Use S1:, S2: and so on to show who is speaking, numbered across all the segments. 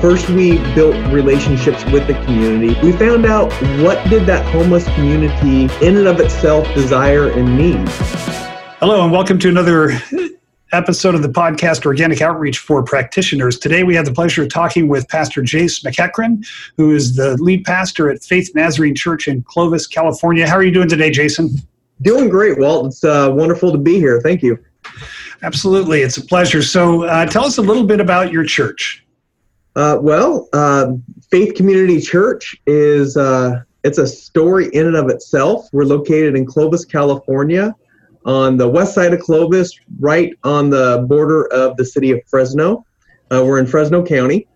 S1: First, we built relationships with the community. We found out what did that homeless community in and of itself desire and need.
S2: Hello, and welcome to another episode of the podcast Organic Outreach for Practitioners. Today we have the pleasure of talking with Pastor Jace McEachron, who is the lead pastor at Faith Nazarene Church in Clovis, California. How are you doing today, Jason?
S1: Doing great, Walt. It's uh, wonderful to be here. Thank you.
S2: Absolutely, it's a pleasure. So, uh, tell us a little bit about your church.
S1: Uh, well, uh, Faith Community Church is uh, it's a story in and of itself. We're located in Clovis, California, on the west side of Clovis, right on the border of the city of Fresno. Uh, we're in Fresno County,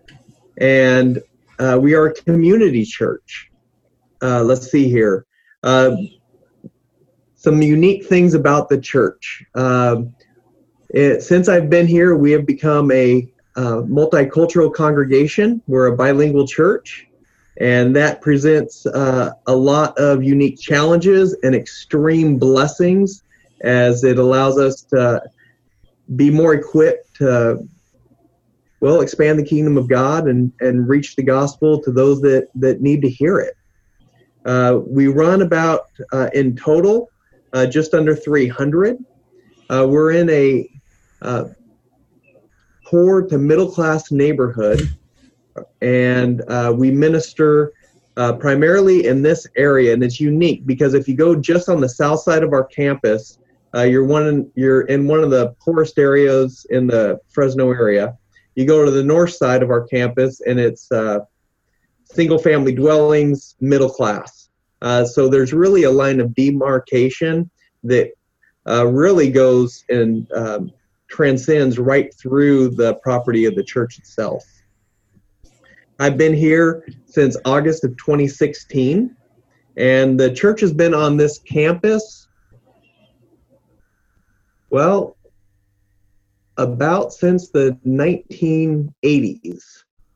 S1: and uh, we are a community church. Uh, let's see here. some unique things about the church. It, since I've been here, we have become a uh, multicultural congregation. We're a bilingual church, and that presents uh, a lot of unique challenges and extreme blessings as it allows us to be more equipped to well expand the kingdom of god and, and reach the gospel to those that, that need to hear it uh, we run about uh, in total uh, just under 300 uh, we're in a poor to middle class neighborhood, and uh, we minister uh, primarily in this area, and it's unique because if you go just on the south side of our campus, uh, you're one in, you're in one of the poorest areas in the Fresno area. You go to the north side of our campus, and it's uh, single family dwellings, middle class. Uh, so there's really a line of demarcation that uh, really goes and um, transcends right through the property of the church itself. I've been here since August of 2016, and the church has been on this campus, well, about since the 1980s.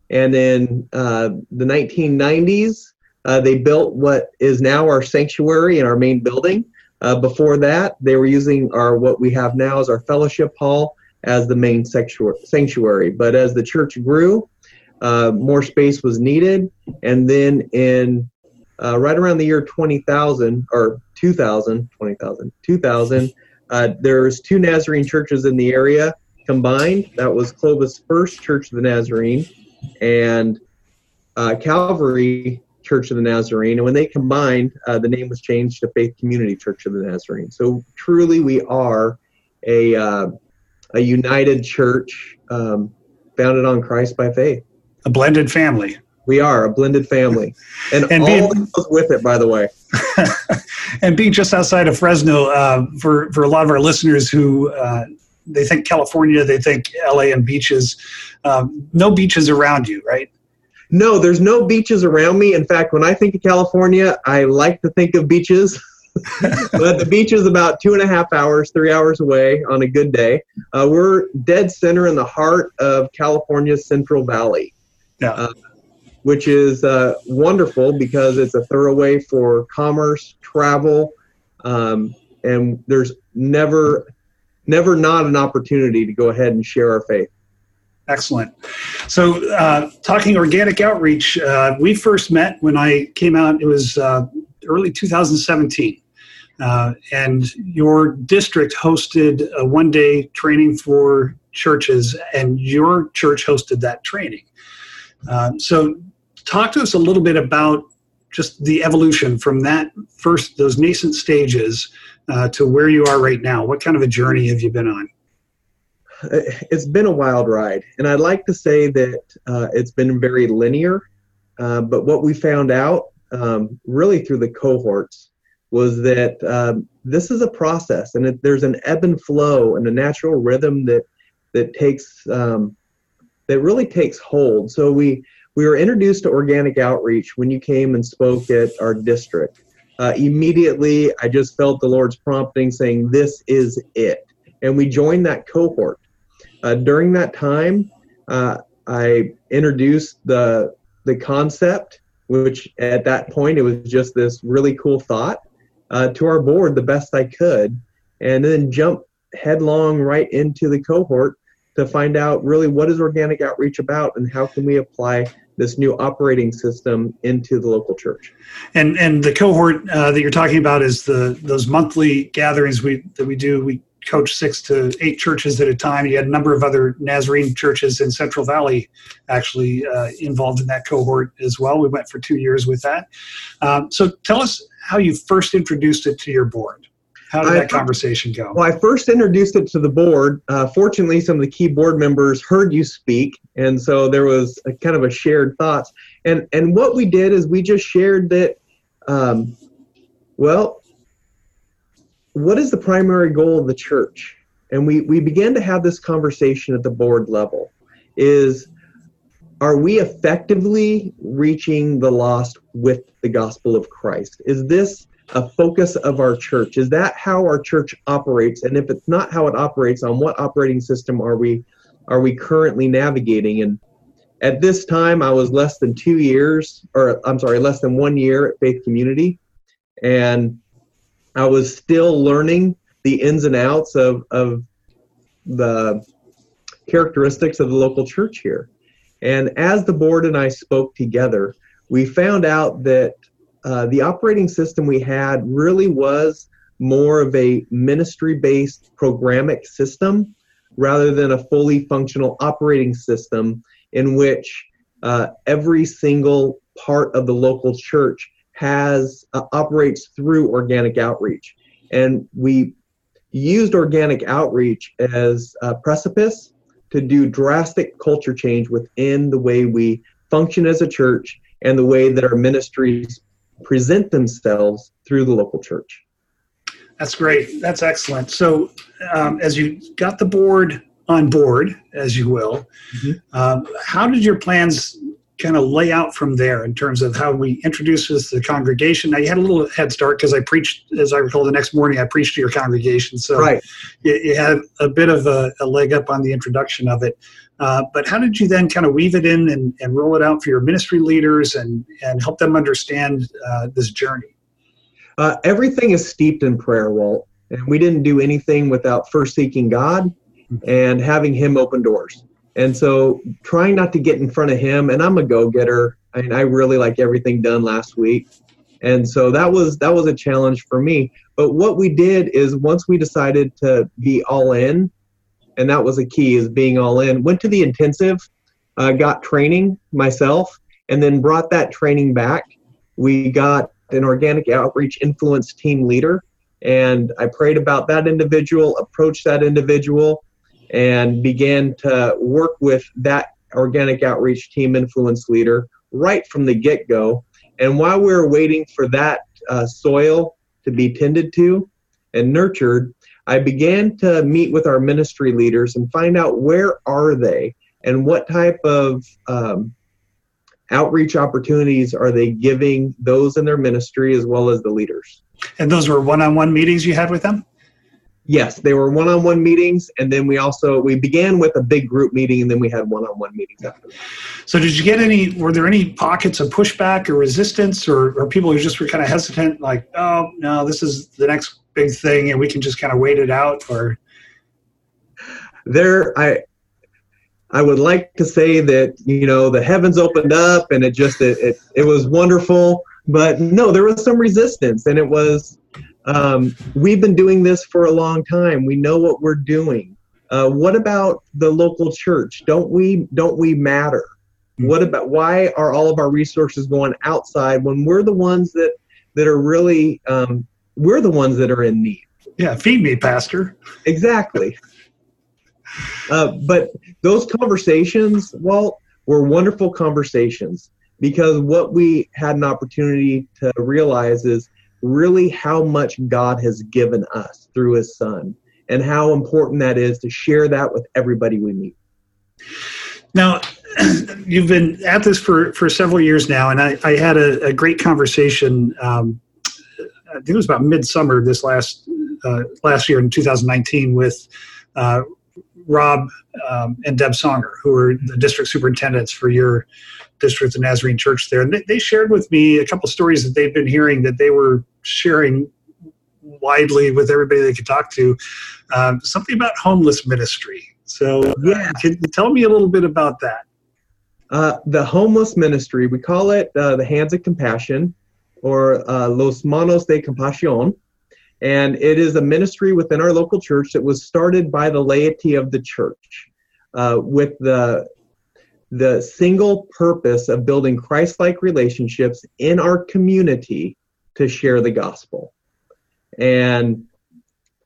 S1: And in uh, the 1990s, uh, they built what is now our sanctuary and our main building. Uh, before that, they were using our what we have now as our fellowship hall as the main sanctuary. But as the church grew, uh, more space was needed, and then in uh, right around the year 20,000 or 2000, 20,000, 2000, uh, there's two Nazarene churches in the area combined. That was Clovis First Church of the Nazarene and uh, Calvary Church of the Nazarene. And when they combined, uh, the name was changed to Faith Community Church of the Nazarene. So truly, we are a uh, a united church um, founded on Christ by faith.
S2: A blended family.
S1: We are a blended family, and, and all being, that goes with it. By the way,
S2: and being just outside of Fresno, uh, for for a lot of our listeners who uh, they think California, they think LA and beaches. Um, no beaches around you, right?
S1: No, there's no beaches around me. In fact, when I think of California, I like to think of beaches. but the beach is about two and a half hours, three hours away on a good day. Uh, we're dead center in the heart of California's Central Valley, yeah. uh, which is uh, wonderful because it's a thoroughway for commerce, travel, um, and there's never, never not an opportunity to go ahead and share our faith.
S2: Excellent. So, uh, talking organic outreach, uh, we first met when I came out. It was uh, early 2017, uh, and your district hosted a one-day training for churches, and your church hosted that training. Uh, so, talk to us a little bit about just the evolution from that first those nascent stages uh, to where you are right now. What kind of a journey have you been on?
S1: It's been a wild ride, and I'd like to say that uh, it's been very linear. Uh, but what we found out, um, really through the cohorts, was that um, this is a process, and it, there's an ebb and flow and a natural rhythm that that takes um, that really takes hold. So we we were introduced to organic outreach when you came and spoke at our district. Uh, immediately, I just felt the Lord's prompting, saying, "This is it." And we joined that cohort. Uh, during that time, uh, I introduced the the concept, which at that point it was just this really cool thought, uh, to our board the best I could, and then jump headlong right into the cohort to find out really what is organic outreach about and how can we apply this new operating system into the local church.
S2: And and the cohort uh, that you're talking about is the those monthly gatherings we that we do. We coach six to eight churches at a time. You had a number of other Nazarene churches in Central Valley actually uh, involved in that cohort as well. We went for two years with that. Um, so tell us how you first introduced it to your board. How did I, that conversation go?
S1: Well, I first introduced it to the board. Uh, fortunately, some of the key board members heard you speak, and so there was a kind of a shared thoughts. And and what we did is we just shared that. Um, well, what is the primary goal of the church? And we, we began to have this conversation at the board level is are we effectively reaching the lost with the gospel of Christ? Is this a focus of our church? Is that how our church operates? And if it's not how it operates, on what operating system are we are we currently navigating? And at this time, I was less than two years, or I'm sorry, less than one year at Faith Community, and I was still learning the ins and outs of, of the characteristics of the local church here. And as the board and I spoke together, we found out that uh, the operating system we had really was more of a ministry based programmatic system rather than a fully functional operating system in which uh, every single part of the local church has uh, operates through organic outreach, and we used organic outreach as a precipice to do drastic culture change within the way we function as a church and the way that our ministries present themselves through the local church.
S2: That's great. That's excellent. So, um, as you got the board on board, as you will, mm-hmm. um, how did your plans kind of lay out from there in terms of how we introduce this to the congregation. Now you had a little head start because I preached, as I recall, the next morning I preached to your congregation, so
S1: right.
S2: you, you had a bit of a, a, leg up on the introduction of it. Uh, but how did you then kind of weave it in and, and roll it out for your ministry leaders and and help them understand uh, this journey?
S1: Uh, everything is steeped in prayer, Walt, and we didn't do anything without first seeking God mm-hmm. and having Him open doors. And so trying not to get in front of him, and I'm a go-getter. I mean, I really like everything done last week. And so that was that was a challenge for me. But what we did is once we decided to be all in, and that was a key is being all in, went to the intensive, uh, got training myself, and then brought that training back. We got an organic outreach influence team leader, and I prayed about that individual, approached that individual, and began to work with that organic outreach team influence leader right from the get go. And while we were waiting for that uh, soil to be tended to and nurtured, I began to meet with our ministry leaders and find out where are they and what type of um, outreach opportunities are they giving those in their ministry as well as the leaders.
S2: And those were one-on-one meetings you had with them?
S1: Yes, they were one-on-one meetings, and then we also we began with a big group meeting, and then we had one-on-one meetings after. That.
S2: So, did you get any? Were there any pockets of pushback or resistance, or, or people who just were kind of hesitant, like, "Oh, no, this is the next big thing, and we can just kind of wait it out"? Or
S1: there, I I would like to say that you know the heavens opened up, and it just it it, it was wonderful, but no, there was some resistance, and it was um, we've been doing this for a long time. We know what we're doing. Uh, what about the local church? Don't we don't we matter? Hmm. What about why are all of our resources going outside when we're the ones that that are really um, we're the ones that are in need?
S2: Yeah, feed me, Pastor.
S1: Exactly. uh, but those conversations, well, were wonderful conversations because what we had an opportunity to realize is really how much God has given us through his son and how important that is to share that with everybody we meet.
S2: Now, you've been at this for, for several years now, and I, I had a, a, great conversation. Um, I think it was about midsummer this last uh, last year in 2019 with uh, Rob um, and Deb Songer, who are the district superintendents for your district, the Nazarene Church there. And they, they shared with me a couple stories that they've been hearing that they were sharing widely with everybody they could talk to. Um, something about homeless ministry. So, yeah. can you tell me a little bit about that?
S1: Uh, the homeless ministry, we call it uh, the Hands of Compassion or uh, Los Manos de Compasión. And it is a ministry within our local church that was started by the laity of the church uh, with the, the single purpose of building Christ like relationships in our community to share the gospel. And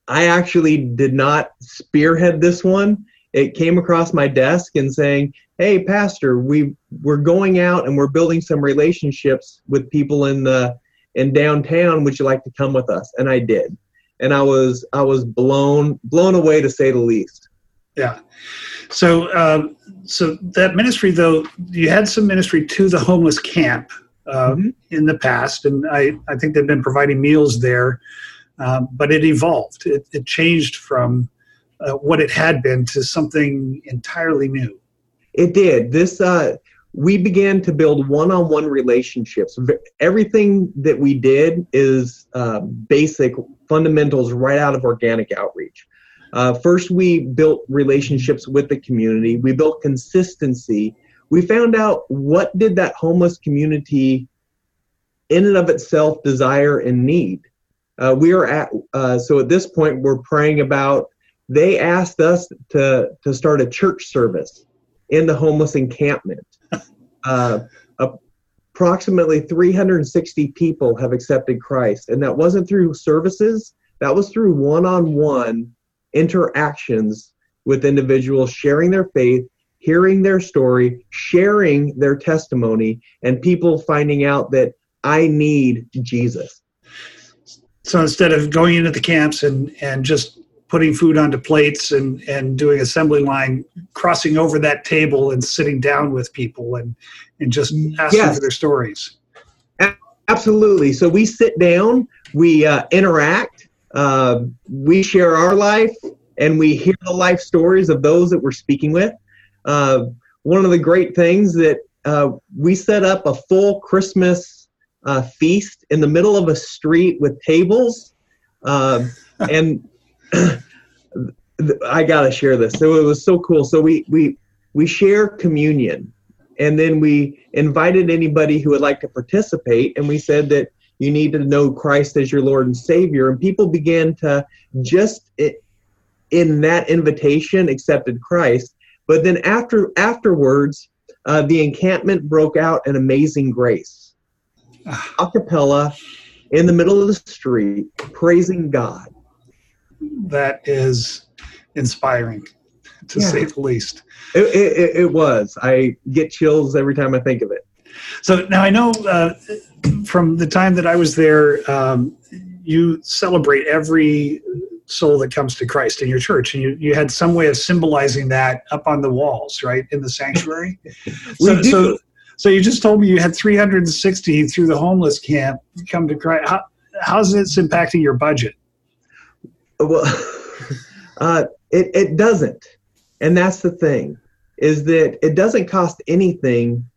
S1: I actually did not spearhead this one. It came across my desk and saying, "Hey, pastor, we we're going out and we're building some relationships with people in the in downtown. Would you like to come with us?" And I did, and I was I was blown blown away to say the least.
S2: Yeah. So um, so that ministry, though, you had some ministry to the homeless camp uh, mm-hmm. in the past, and I I think they've been providing meals there. Um, but it evolved. It, it changed from uh, what it had been to something entirely new.
S1: It did. This uh, we began to build one-on-one relationships. Everything that we did is uh, basic fundamentals right out of organic outreach. Uh, first, we built relationships with the community. We built consistency. We found out what did that homeless community, in and of itself, desire and need. Uh, we are at uh, so at this point we're praying about they asked us to to start a church service in the homeless encampment. Uh, approximately 360 people have accepted christ and that wasn't through services that was through one-on-one interactions with individuals sharing their faith hearing their story sharing their testimony and people finding out that i need jesus
S2: so instead of going into the camps and, and just putting food onto plates and, and doing assembly line, crossing over that table and sitting down with people and, and just asking yes. for their stories.
S1: Absolutely. So we sit down, we uh, interact, uh, we share our life, and we hear the life stories of those that we're speaking with. Uh, one of the great things that uh, we set up a full Christmas uh, feast in the middle of a street with tables. Uh, and I got to share this. So it was so cool. So we, we, we share communion and then we invited anybody who would like to participate and we said that you need to know Christ as your Lord and Savior. And people began to just in that invitation accepted Christ. But then after afterwards, uh, the encampment broke out an amazing grace a cappella in the middle of the street praising God.
S2: That is inspiring, to yeah. say the least.
S1: It, it, it, was. I get chills every time I think of it.
S2: So now I know uh, from the time that I was there, um, you celebrate every soul that comes to Christ in your church, and you, you had some way of symbolizing that up on the walls, right, in the sanctuary. so,
S1: do. So,
S2: so you just told me you had 360 through the homeless camp come to Christ. How, how's this impacting your budget?
S1: Well, uh, it, it doesn't. And that's the thing is that it doesn't cost anything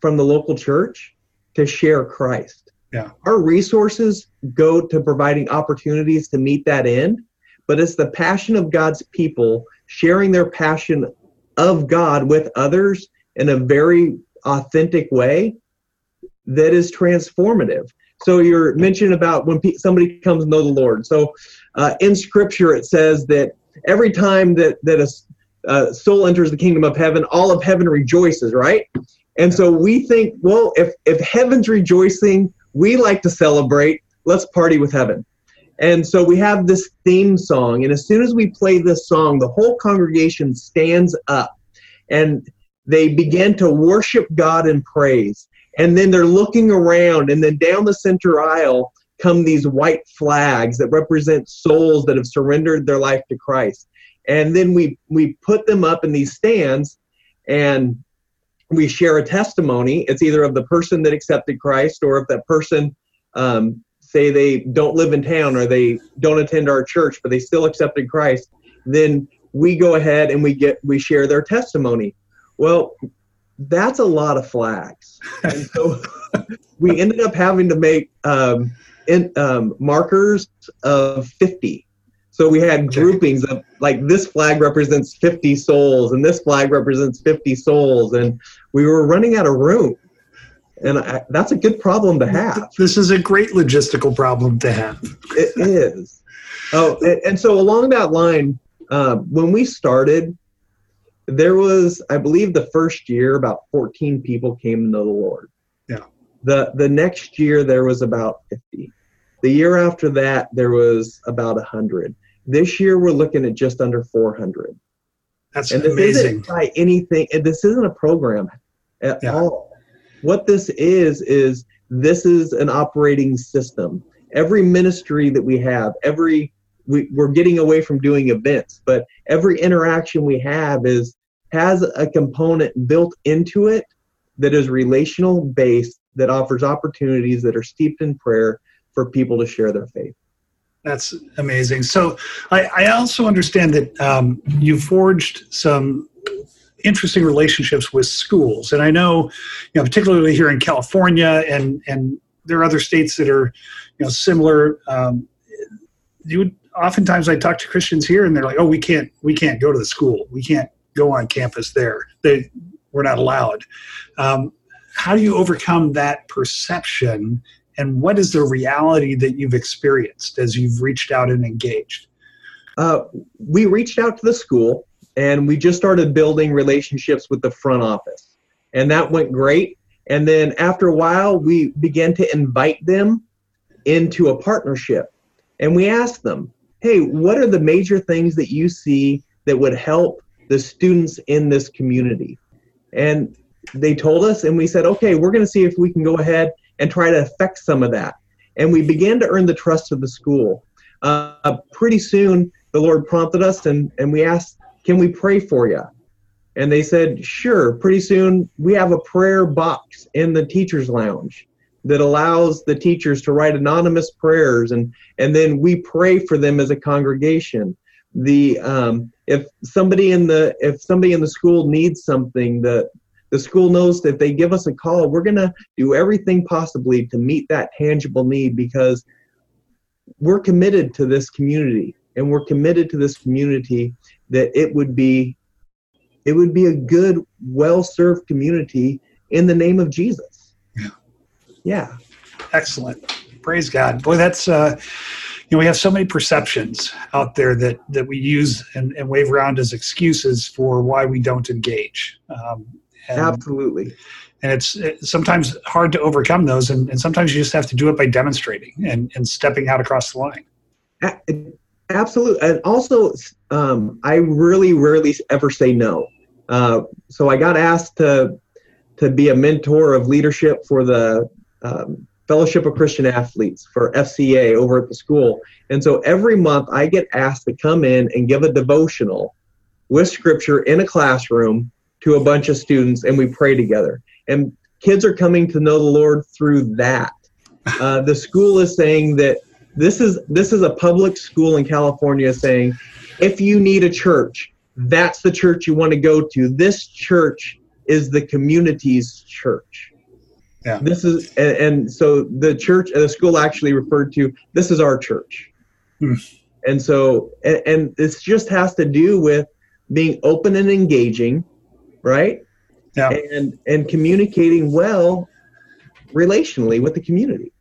S1: from the local church to share Christ.
S2: Yeah.
S1: Our resources go to providing opportunities to meet that end, but it's the passion of God's people sharing their passion of God with others in a very authentic way that is transformative. So you're mentioning about when pe- somebody comes to know the Lord. So uh, in Scripture it says that every time that that a uh, soul enters the kingdom of heaven, all of heaven rejoices, right? And so we think, well, if if heaven's rejoicing, we like to celebrate. Let's party with heaven. And so we have this theme song, and as soon as we play this song, the whole congregation stands up. And they begin to worship God and praise. And then they're looking around, and then down the center aisle come these white flags that represent souls that have surrendered their life to Christ. And then we we put them up in these stands, and we share a testimony. It's either of the person that accepted Christ, or of that person um, say they don't live in town or they don't attend our church, but they still accepted Christ. Then we go ahead and we get we share their testimony well, that's a lot of flags. And so we ended up having to make um, in, um, markers of 50. So we had groupings of like this flag represents 50 souls and this flag represents 50 souls. And we were running out of room. And I, that's a good problem to have.
S2: This is a great logistical problem to have.
S1: it is. Oh, and, and, so along that line, uh, when we started, there was, I believe, the first year about 14 people came to know the Lord.
S2: Yeah.
S1: The the next year there was about 50. The year after that there was about 100. This year we're looking at just under 400.
S2: That's and this amazing.
S1: Isn't by anything, and this isn't a program at yeah. all. What this is is this is an operating system. Every ministry that we have, every we, we're getting away from doing events, but every interaction we have is has a component built into it that is relational based that offers opportunities that are steeped in prayer for people to share their faith.
S2: That's amazing. So I, I also understand that um, you forged some interesting relationships with schools, and I know, you know, particularly here in California, and and there are other states that are, you know, similar. Um, you would oftentimes I talk to Christians here, and they're like, "Oh, we can't, we can't go to the school. We can't go on campus there. They we're not allowed." Um, how do you overcome that perception and what is the reality that you've experienced as you've reached out and engaged?
S1: Uh, we reached out to the school and we just started building relationships with the front office, and that went great. And then after a while, we began to invite them into a partnership, and we asked them, "Hey, what are the major things that you see that would help the students in this community?" And they told us, and we said, "Okay, we're going to see if we can go ahead and try to affect some of that. And we began to earn the trust of the school. Uh, pretty soon, the Lord prompted us, and, and we asked, Can we pray for you? And they said, Sure. Pretty soon, we have a prayer box in the teacher's lounge that allows the teachers to write anonymous prayers, and, and then we pray for them as a congregation. The um, if somebody in the if somebody in the school needs something, the the school knows that if they give us a call, we're to do everything possibly to meet that tangible need because we're committed to this community and we're committed to this community that it would be it would be a good well-served community in the name of jesus.
S2: Yeah.
S1: Yeah.
S2: Excellent. Praise god. Boy that's uh you know we have so many perceptions out there that that we use and, and wave around as excuses for why we don't engage. Um,
S1: and, Absolutely.
S2: And it's, it's, sometimes hard to overcome those, and, and, sometimes you just have to do it by demonstrating and, and stepping out across the line.
S1: Absolutely. And also, um, I really rarely ever say no. Uh, so I got asked to to be a mentor of leadership for the um, Fellowship of Christian Athletes for FCA over at the school. And so every month I get asked to come in and give a devotional with scripture in a classroom to a bunch of students and we pray together. And kids are coming to know the Lord through that. Uh, the school is saying that this is this is a public school in California saying if you need a church, that's the church you want to go to. This church is the community's church.
S2: Yeah.
S1: This is and, and so the church the school actually referred to this is our church. Hmm. And so and, and this just has to do with being open and engaging right?
S2: Yeah.
S1: And and communicating well relationally with the community.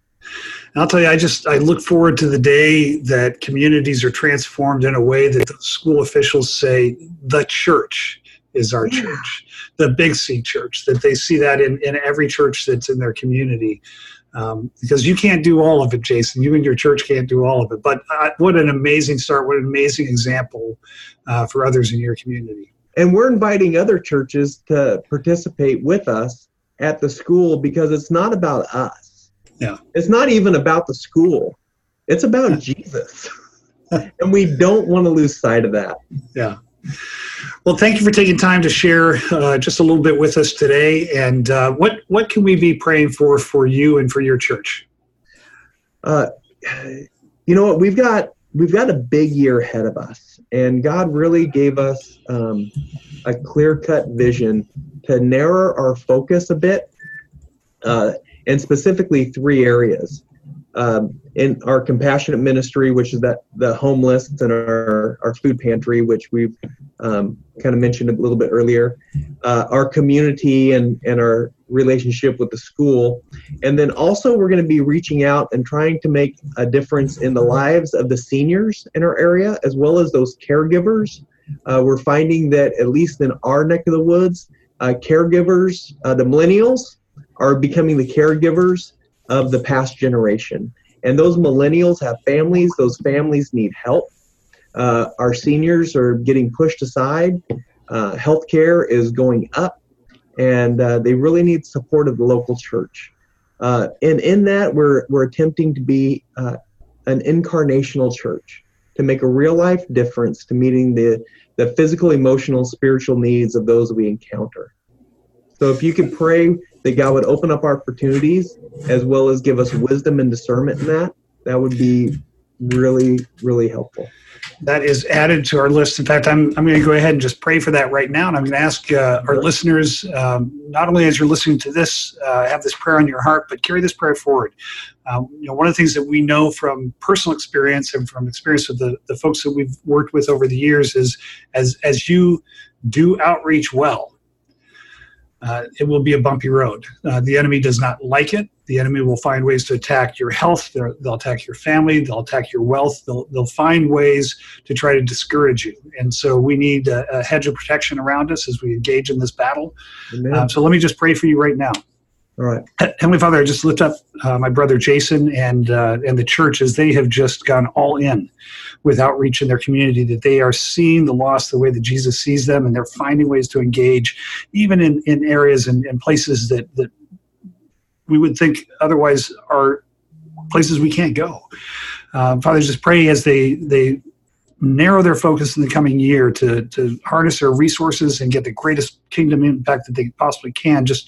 S2: I'll tell you, I just I look forward to the day that communities are transformed in a way that the school officials say the church is our yeah. church, the Big C church. That they see that in in every church that's in their community. Um, because you can't do all of it, Jason. You and your church can't do all of it. But uh, what an amazing start! What an amazing example uh, for others in your community.
S1: And we're inviting other churches to participate with us at the school because it's not about us.
S2: Yeah.
S1: It's not even about the school. It's about Jesus. and we don't want to lose sight of that.
S2: Yeah. Well, thank you for taking time to share uh, just a little bit with us today. And uh, what what can we be praying for for you and for your church?
S1: Uh, you know what? We've got we've got a big year ahead of us, and God really gave us um, a clear cut vision to narrow our focus a bit, uh, and specifically three areas. um, in our compassionate ministry, which is that the homeless and our, our food pantry, which we've um, kind of mentioned a little bit earlier, uh, our community and, and our relationship with the school. And then also, we're going to be reaching out and trying to make a difference in the lives of the seniors in our area, as well as those caregivers. Uh, we're finding that, at least in our neck of the woods, uh, caregivers, uh, the millennials, are becoming the caregivers of the past generation. And those millennials have families, those families need help. Uh, our seniors are getting pushed aside. Uh, healthcare is going up, and uh, they really need support of the local church. Uh, and in that, we're, we're attempting to be uh, an incarnational church to make a real life difference to meeting the, the physical, emotional, spiritual needs of those we encounter. So if you could pray that God would open up our opportunities as well as give us wisdom and discernment in that, that would be really, really helpful.
S2: That is added to our list. In fact, I'm, I'm going to go ahead and just pray for that right now. And I'm going to ask uh, our listeners, um, not only as you're listening to this, uh, have this prayer on your heart, but carry this prayer forward. Um, you know, one of the things that we know from personal experience and from experience with the, the folks that we've worked with over the years is as, as you do outreach well, uh, it will be a bumpy road. Uh, the enemy does not like it. The enemy will find ways to attack your health. they will attack your family. They'll attack your wealth. They'll, they'll find ways to try to discourage you. And so we need a, a hedge of protection around us as we engage in this battle. Um, so let me just pray for you right now.
S1: All right.
S2: Heavenly Father, I just lift up uh, my brother Jason and uh, and the church as they have just gone all in with outreach in their community. That they are seeing the lost the way that Jesus sees them, and they're finding ways to engage, even in, in areas and, and places that that we would think otherwise are places we can't go. Uh, Father, just pray as they they narrow their focus in the coming year to, to harness their resources and get the greatest kingdom impact that they possibly can. Just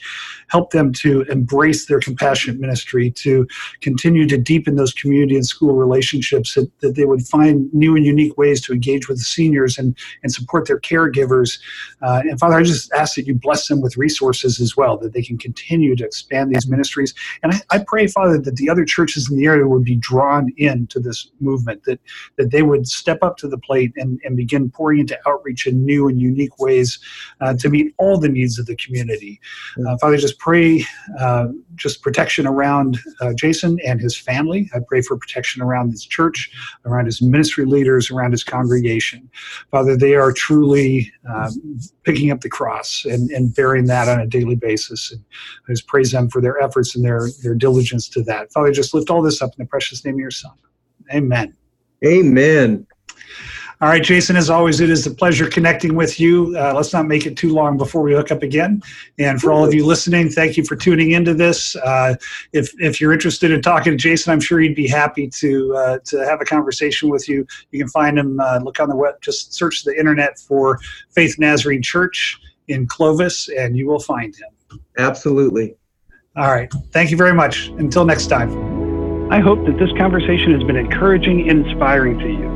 S2: help them to embrace their compassionate ministry, to continue to deepen those community and school relationships, that, that they would find new and unique ways to engage with the seniors and, and support their caregivers. Uh, and Father, I just ask that you bless them with resources as well, that they can continue to expand these ministries. And I, I pray, Father, that the other churches in the area would be drawn into this movement, that, that they would step up to the plate and, and begin pouring into outreach in new and unique ways uh, to meet all the needs of the community. Uh, Father, just pray uh, just protection around uh, Jason and his family. I pray for protection around his church, around his ministry leaders, around his congregation. Father, they are truly um, picking up the cross and, and bearing that on a daily basis. And I just praise them for their efforts and their, their diligence to that. Father, just lift all this up in the precious name of your Son. Amen.
S1: Amen.
S2: All right, Jason, as always, it is a pleasure connecting with you. Uh, let's not make it too long before we hook up again. And for all of you listening, thank you for tuning into this. Uh, if, if you're interested in talking to Jason, I'm sure he'd be happy to, uh, to have a conversation with you. You can find him, uh, look on the web, just search the internet for Faith Nazarene Church in Clovis, and you will find him.
S1: Absolutely.
S2: All right. Thank you very much. Until next time. I hope that this conversation has been encouraging and inspiring to you.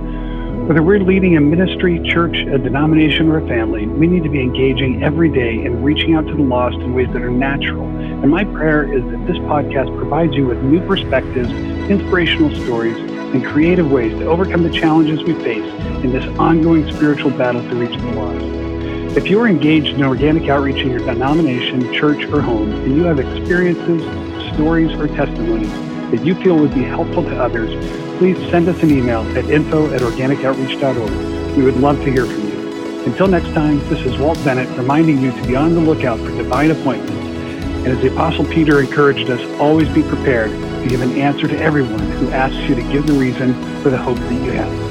S2: Whether we're leading a ministry, church, a denomination, or a family, we need to be engaging every day in reaching out to the lost in ways that are natural. And my prayer is that this podcast provides you with new perspectives, inspirational stories, and creative ways to overcome the challenges we face in this ongoing spiritual battle to reach the lost. If you are engaged in organic outreach in your denomination, church, or home, and you have experiences, stories, or testimonies that you feel would be helpful to others, please send us an email at info at organicoutreach.org. We would love to hear from you. Until next time, this is Walt Bennett reminding you to be on the lookout for divine appointments. And as the Apostle Peter encouraged us, always be prepared to give an answer to everyone who asks you to give the reason for the hope that you have.